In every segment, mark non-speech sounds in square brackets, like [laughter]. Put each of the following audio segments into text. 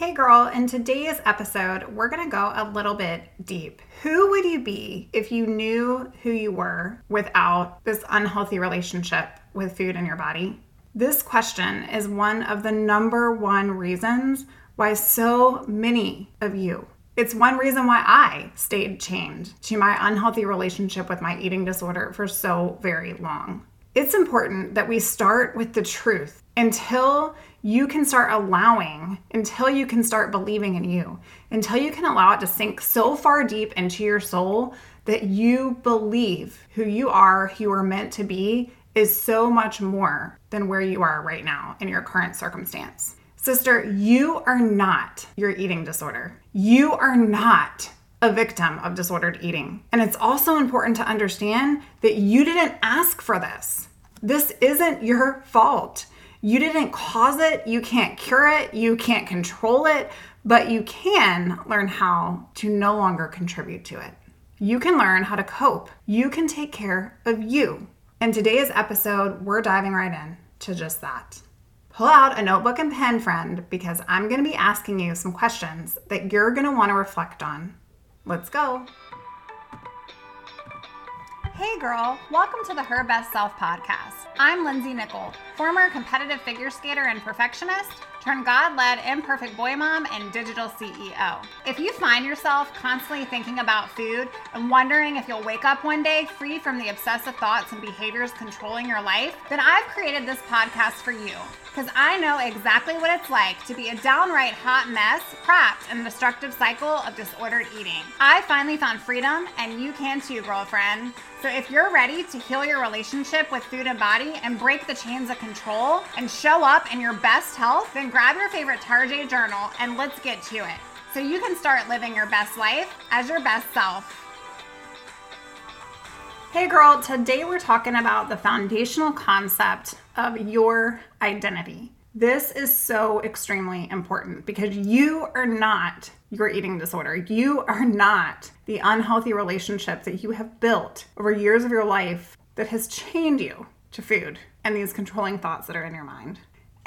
Hey girl, in today's episode, we're gonna go a little bit deep. Who would you be if you knew who you were without this unhealthy relationship with food in your body? This question is one of the number one reasons why so many of you, it's one reason why I stayed chained to my unhealthy relationship with my eating disorder for so very long. It's important that we start with the truth until you can start allowing, until you can start believing in you, until you can allow it to sink so far deep into your soul that you believe who you are, who you are meant to be, is so much more than where you are right now in your current circumstance. Sister, you are not your eating disorder. You are not a victim of disordered eating. And it's also important to understand that you didn't ask for this. This isn't your fault. You didn't cause it, you can't cure it, you can't control it, but you can learn how to no longer contribute to it. You can learn how to cope. You can take care of you. In today's episode, we're diving right in to just that. Pull out a notebook and pen, friend, because I'm going to be asking you some questions that you're going to want to reflect on. Let's go. Hey girl, welcome to the Her Best Self podcast. I'm Lindsay Nichol, former competitive figure skater and perfectionist, turned God led imperfect boy mom and digital CEO. If you find yourself constantly thinking about food and wondering if you'll wake up one day free from the obsessive thoughts and behaviors controlling your life, then I've created this podcast for you because I know exactly what it's like to be a downright hot mess trapped in the destructive cycle of disordered eating. I finally found freedom, and you can too, girlfriend. So if you're ready to heal your relationship with food and body and break the chains of control and show up in your best health, then grab your favorite Tarjay journal and let's get to it. So you can start living your best life as your best self. Hey girl, today we're talking about the foundational concept of your identity. This is so extremely important because you are not your eating disorder. You are not the unhealthy relationship that you have built over years of your life that has chained you to food and these controlling thoughts that are in your mind.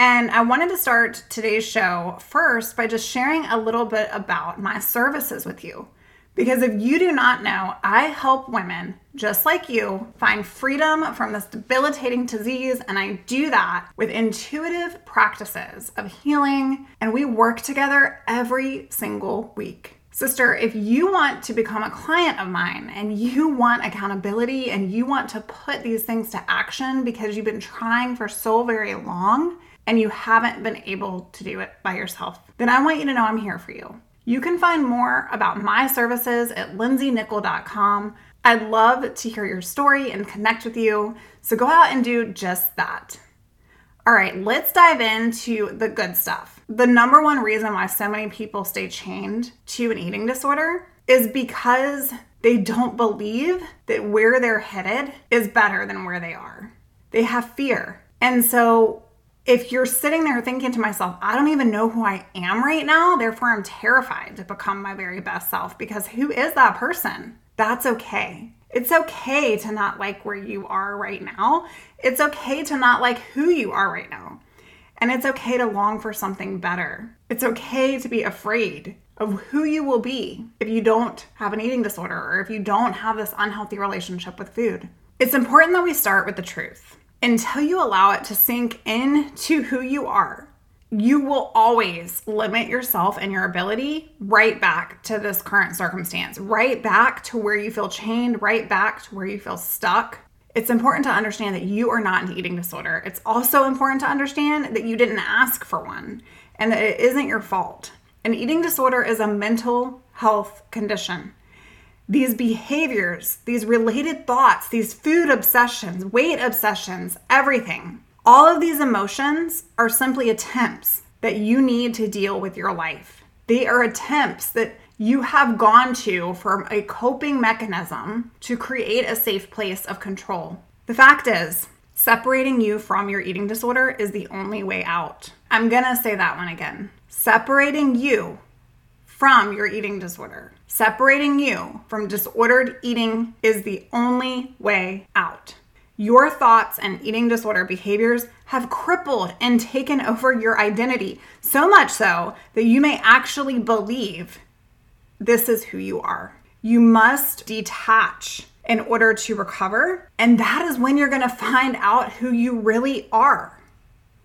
And I wanted to start today's show first by just sharing a little bit about my services with you. Because if you do not know, I help women just like you find freedom from this debilitating disease, and I do that with intuitive practices of healing, and we work together every single week. Sister, if you want to become a client of mine and you want accountability and you want to put these things to action because you've been trying for so very long and you haven't been able to do it by yourself, then I want you to know I'm here for you. You can find more about my services at lindsaynickel.com. I'd love to hear your story and connect with you, so go out and do just that. All right, let's dive into the good stuff. The number one reason why so many people stay chained to an eating disorder is because they don't believe that where they're headed is better than where they are. They have fear. And so if you're sitting there thinking to myself, I don't even know who I am right now, therefore I'm terrified to become my very best self because who is that person? That's okay. It's okay to not like where you are right now. It's okay to not like who you are right now. And it's okay to long for something better. It's okay to be afraid of who you will be if you don't have an eating disorder or if you don't have this unhealthy relationship with food. It's important that we start with the truth until you allow it to sink into who you are, you will always limit yourself and your ability right back to this current circumstance, right back to where you feel chained, right back to where you feel stuck. It's important to understand that you are not an eating disorder. It's also important to understand that you didn't ask for one and that it isn't your fault. An eating disorder is a mental health condition these behaviors, these related thoughts, these food obsessions, weight obsessions, everything, all of these emotions are simply attempts that you need to deal with your life. They are attempts that you have gone to for a coping mechanism to create a safe place of control. The fact is, separating you from your eating disorder is the only way out. I'm gonna say that one again. Separating you from your eating disorder. Separating you from disordered eating is the only way out. Your thoughts and eating disorder behaviors have crippled and taken over your identity, so much so that you may actually believe this is who you are. You must detach in order to recover, and that is when you're gonna find out who you really are.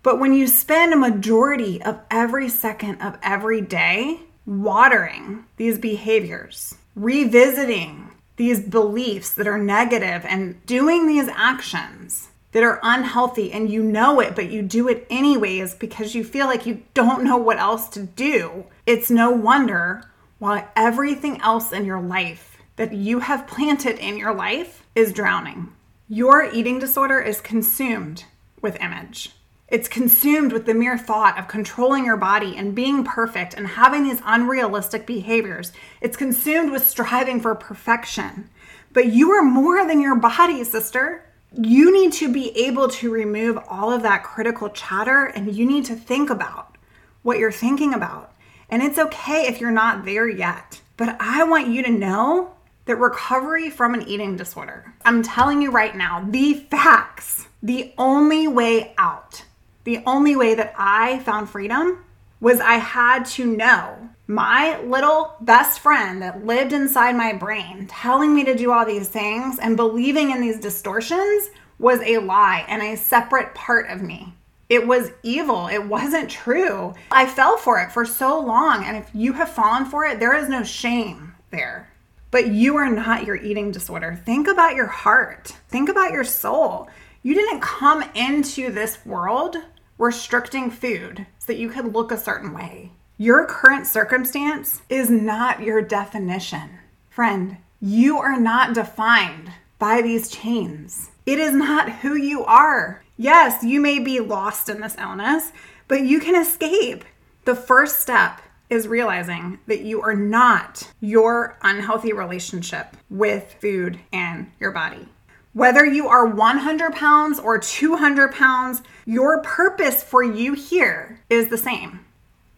But when you spend a majority of every second of every day watering these behaviors, revisiting these beliefs that are negative and doing these actions that are unhealthy and you know it, but you do it anyways because you feel like you don't know what else to do, it's no wonder why everything else in your life that you have planted in your life is drowning. Your eating disorder is consumed with image. It's consumed with the mere thought of controlling your body and being perfect and having these unrealistic behaviors. It's consumed with striving for perfection. But you are more than your body, sister. You need to be able to remove all of that critical chatter and you need to think about what you're thinking about. And it's okay if you're not there yet. But I want you to know that recovery from an eating disorder, I'm telling you right now, the facts, the only way out the only way that I found freedom was I had to know my little best friend that lived inside my brain telling me to do all these things and believing in these distortions was a lie and a separate part of me. It was evil. It wasn't true. I fell for it for so long. And if you have fallen for it, there is no shame there. But you are not your eating disorder. Think about your heart, think about your soul. You didn't come into this world restricting food so that you could look a certain way. Your current circumstance is not your definition. Friend, you are not defined by these chains. It is not who you are. Yes, you may be lost in this illness, but you can escape. The first step is realizing that you are not your unhealthy relationship with food and your body. Whether you are 100 pounds or 200 pounds, your purpose for you here is the same.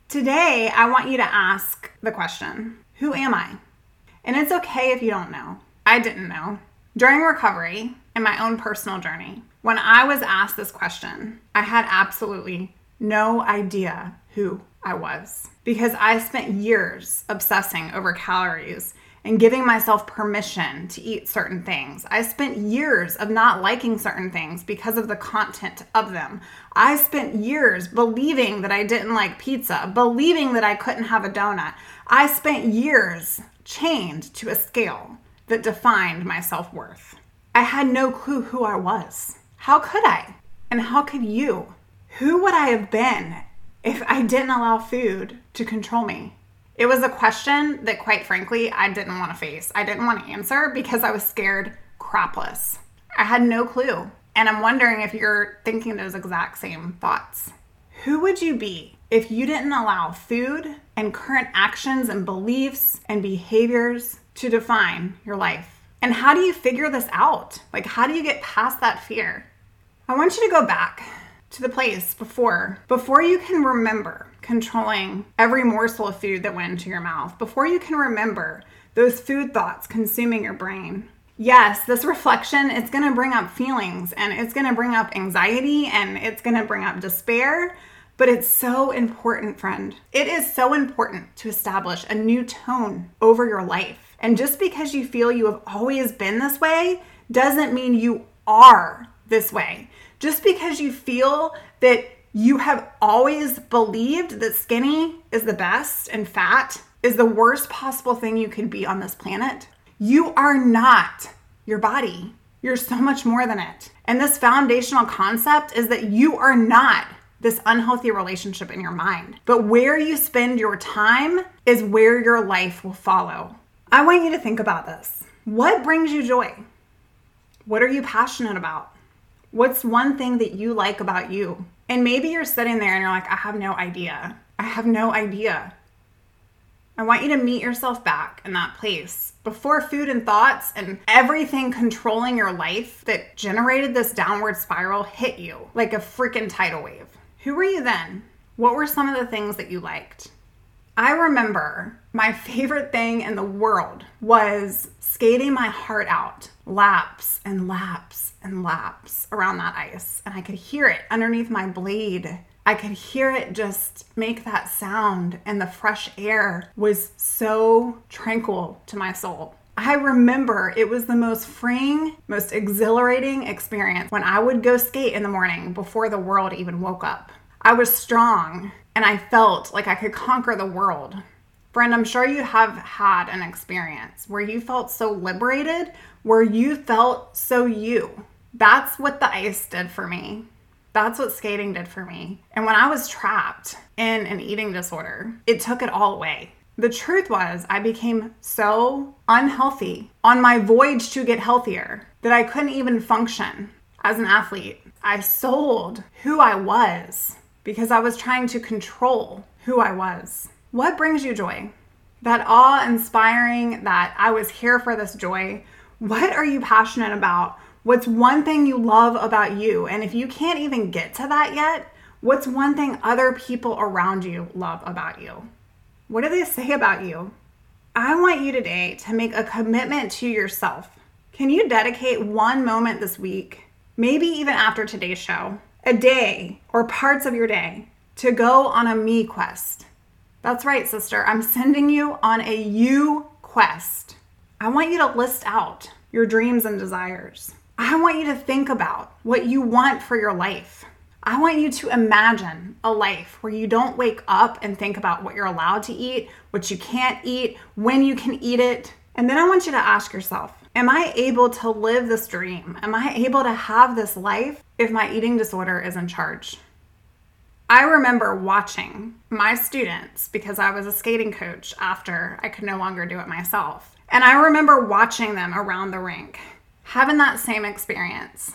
Today, I want you to ask the question Who am I? And it's okay if you don't know. I didn't know. During recovery and my own personal journey, when I was asked this question, I had absolutely no idea who I was because I spent years obsessing over calories and giving myself permission to eat certain things. I spent years of not liking certain things because of the content of them. I spent years believing that I didn't like pizza, believing that I couldn't have a donut. I spent years chained to a scale that defined my self worth. I had no clue who I was. How could I? And how could you? Who would I have been if I didn't allow food to control me? It was a question that, quite frankly, I didn't want to face. I didn't want to answer because I was scared crapless. I had no clue. And I'm wondering if you're thinking those exact same thoughts. Who would you be if you didn't allow food and current actions and beliefs and behaviors to define your life? And how do you figure this out? Like, how do you get past that fear? I want you to go back to the place before before you can remember controlling every morsel of food that went into your mouth. Before you can remember those food thoughts consuming your brain. Yes this reflection is going to bring up feelings and it's going to bring up anxiety and it's going to bring up despair but it's so important friend. It is so important to establish a new tone over your life. And just because you feel you have always been this way doesn't mean you are this way. Just because you feel that you have always believed that skinny is the best and fat is the worst possible thing you could be on this planet, you are not your body. You're so much more than it. And this foundational concept is that you are not this unhealthy relationship in your mind. But where you spend your time is where your life will follow. I want you to think about this. What brings you joy? What are you passionate about? What's one thing that you like about you? And maybe you're sitting there and you're like, I have no idea. I have no idea. I want you to meet yourself back in that place before food and thoughts and everything controlling your life that generated this downward spiral hit you like a freaking tidal wave. Who were you then? What were some of the things that you liked? I remember my [laughs] favorite thing in the world was skating my heart out laps and laps and laps around that ice. And I could hear it underneath my blade. I could hear it just make that sound, and the fresh air was so tranquil to my soul. I remember it was the most freeing, most exhilarating experience when I would go skate in the morning before the world even woke up. I was strong and I felt like I could conquer the world. Friend, I'm sure you have had an experience where you felt so liberated, where you felt so you. That's what the ice did for me. That's what skating did for me. And when I was trapped in an eating disorder, it took it all away. The truth was, I became so unhealthy on my voyage to get healthier that I couldn't even function as an athlete. I sold who I was because I was trying to control who I was. What brings you joy? That awe inspiring that I was here for this joy. What are you passionate about? What's one thing you love about you? And if you can't even get to that yet, what's one thing other people around you love about you? What do they say about you? I want you today to make a commitment to yourself. Can you dedicate one moment this week, maybe even after today's show, a day or parts of your day, to go on a me quest? That's right, sister. I'm sending you on a you quest. I want you to list out your dreams and desires. I want you to think about what you want for your life. I want you to imagine a life where you don't wake up and think about what you're allowed to eat, what you can't eat, when you can eat it. And then I want you to ask yourself Am I able to live this dream? Am I able to have this life if my eating disorder is in charge? I remember watching my students because I was a skating coach after I could no longer do it myself. And I remember watching them around the rink, having that same experience,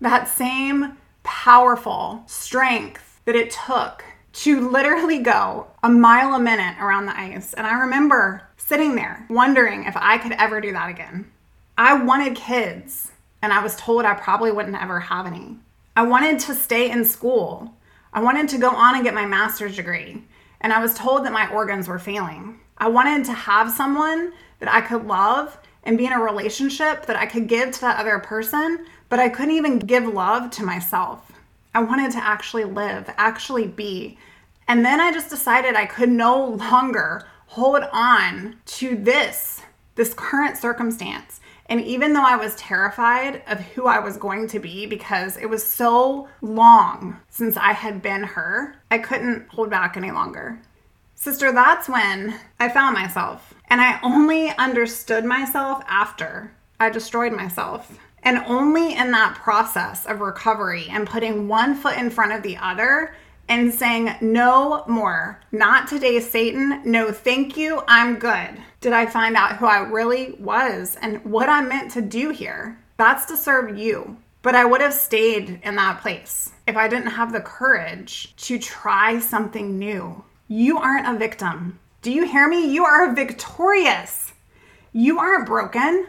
that same powerful strength that it took to literally go a mile a minute around the ice. And I remember sitting there wondering if I could ever do that again. I wanted kids, and I was told I probably wouldn't ever have any. I wanted to stay in school I wanted to go on and get my master's degree, and I was told that my organs were failing. I wanted to have someone that I could love and be in a relationship that I could give to that other person, but I couldn't even give love to myself. I wanted to actually live, actually be. And then I just decided I could no longer hold on to this, this current circumstance. And even though I was terrified of who I was going to be because it was so long since I had been her, I couldn't hold back any longer. Sister, that's when I found myself. And I only understood myself after I destroyed myself. And only in that process of recovery and putting one foot in front of the other and saying, No more. Not today, Satan. No, thank you. I'm good. Did I find out who I really was and what I'm meant to do here? That's to serve you. But I would have stayed in that place if I didn't have the courage to try something new. You aren't a victim. Do you hear me? You are victorious. You aren't broken.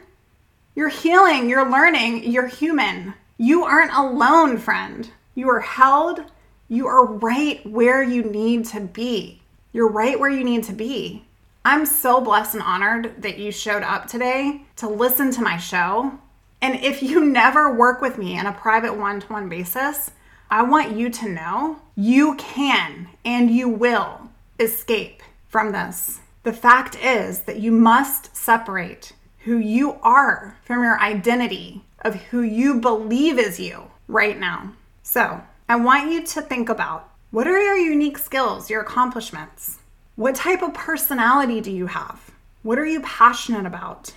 You're healing, you're learning, you're human. You aren't alone, friend. You are held you are right where you need to be. You're right where you need to be. I'm so blessed and honored that you showed up today to listen to my show. And if you [laughs] never work with me on a private one to one basis, I want you to know you can and you will escape from this. The fact is that you must separate who you are from your identity of who you believe is you right now. So, I want you to think about what are your unique skills, your accomplishments? What type of personality do you have? What are you passionate about?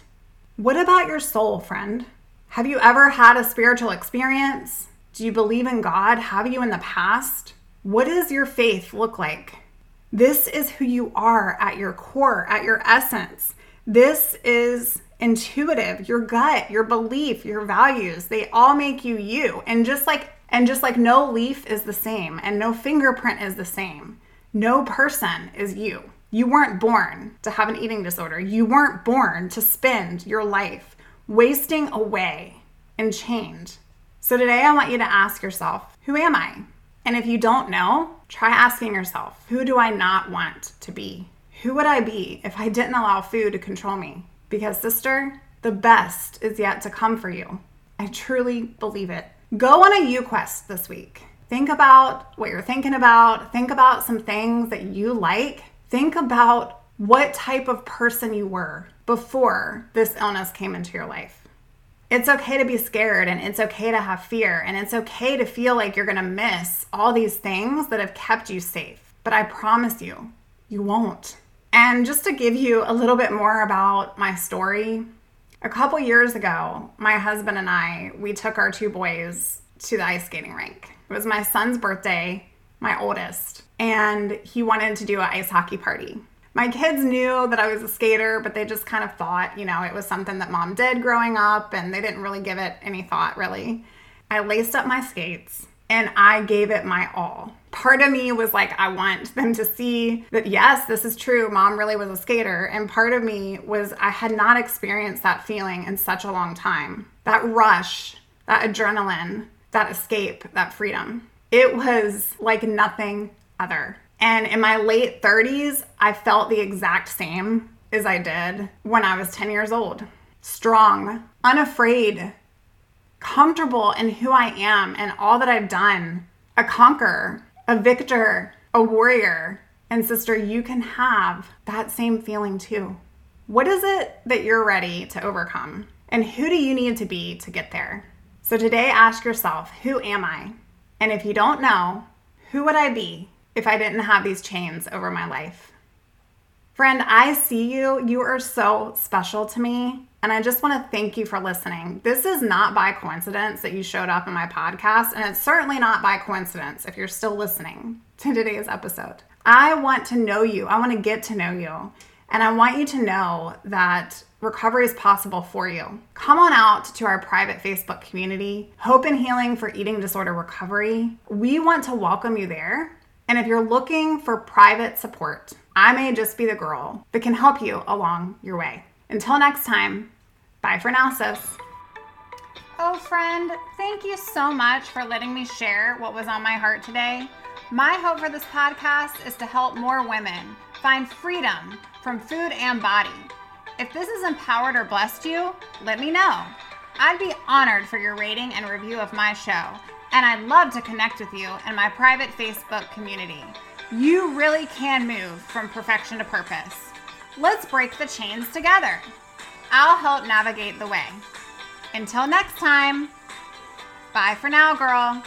What about your soul, friend? Have you ever had a spiritual experience? Do you believe in God? Have you in the past? What does your faith look like? This is who you are at your core, at your essence. This is intuitive, your gut, your belief, your values. They all make you you. And just like and just like no leaf is the same and no fingerprint is the same, no person is you. You weren't born to have an eating disorder. You weren't born to spend your life wasting away and chained. So today I want you to ask yourself, who am I? And if you don't know, try asking yourself, who do I not want to be? Who would I be if I didn't allow food to control me? Because, sister, The best is yet to come for you. I truly believe it. Go on a U quest this week. Think about what you're thinking about. Think about some things that you like. Think about what type of person you were before this illness came into your life. It's okay to be scared and it's okay to have fear and it's okay to feel like you're to miss all these things that have kept you safe. But I promise you, you won't. And just to give you a little bit more about my story, a couple years ago, my husband and I, we took our two boys to the ice skating rink. It was my son's birthday, my oldest, and he wanted to do an ice hockey party my kids knew that I was a skater, but they just kind of thought, you know, it was something that mom did growing up and they didn't really give it any thought, really. I laced up my skates and I gave it my all. Part of me was like, I want them to see that, yes, this is true. Mom really was a skater. And part of me was, I had not experienced that feeling in such a long time. That rush, that adrenaline, that escape, that freedom. It was like nothing other. And in my late 30s, I felt the exact same as I did when I was 10 years old. Strong, unafraid, comfortable in who I am and all that I've done, a conqueror, a victor, a warrior. And sister, you can have that same feeling too. What is it that you're ready to overcome? And who do you need to be to get there? So today, ask yourself, who am I? And if you don't know, who would I be if I didn't have these chains over my life. Friend, I see you. You are so special to me. And I just want to thank you for listening. This is not by coincidence that you showed up in my podcast. And it's certainly not by coincidence if you're still listening to today's episode. I want to know you. I want to get to know you. And I want you to know that recovery is possible for you. Come on out to our private Facebook community, Hope and Healing for Eating Disorder Recovery. We want to welcome you there and if you're looking for private support, I may just be the girl that can help you along your way. Until next time, bye for now, sis. Oh, friend, thank you so much for letting me share what was on my heart today. My hope for this podcast is to help more women find freedom from food and body. If this has empowered or blessed you, let me know. I'd be honored for your rating and review of my show and I'd love to connect with you in my private Facebook community. You really can move from perfection to purpose. Let's break the chains together. I'll help navigate the way. Until next time, bye for now, girl.